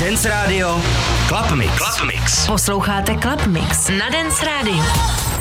Dance Radio Club Mix. Club Mix. Posloucháte Club Mix na Dance Radio.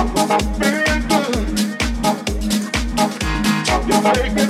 You're good.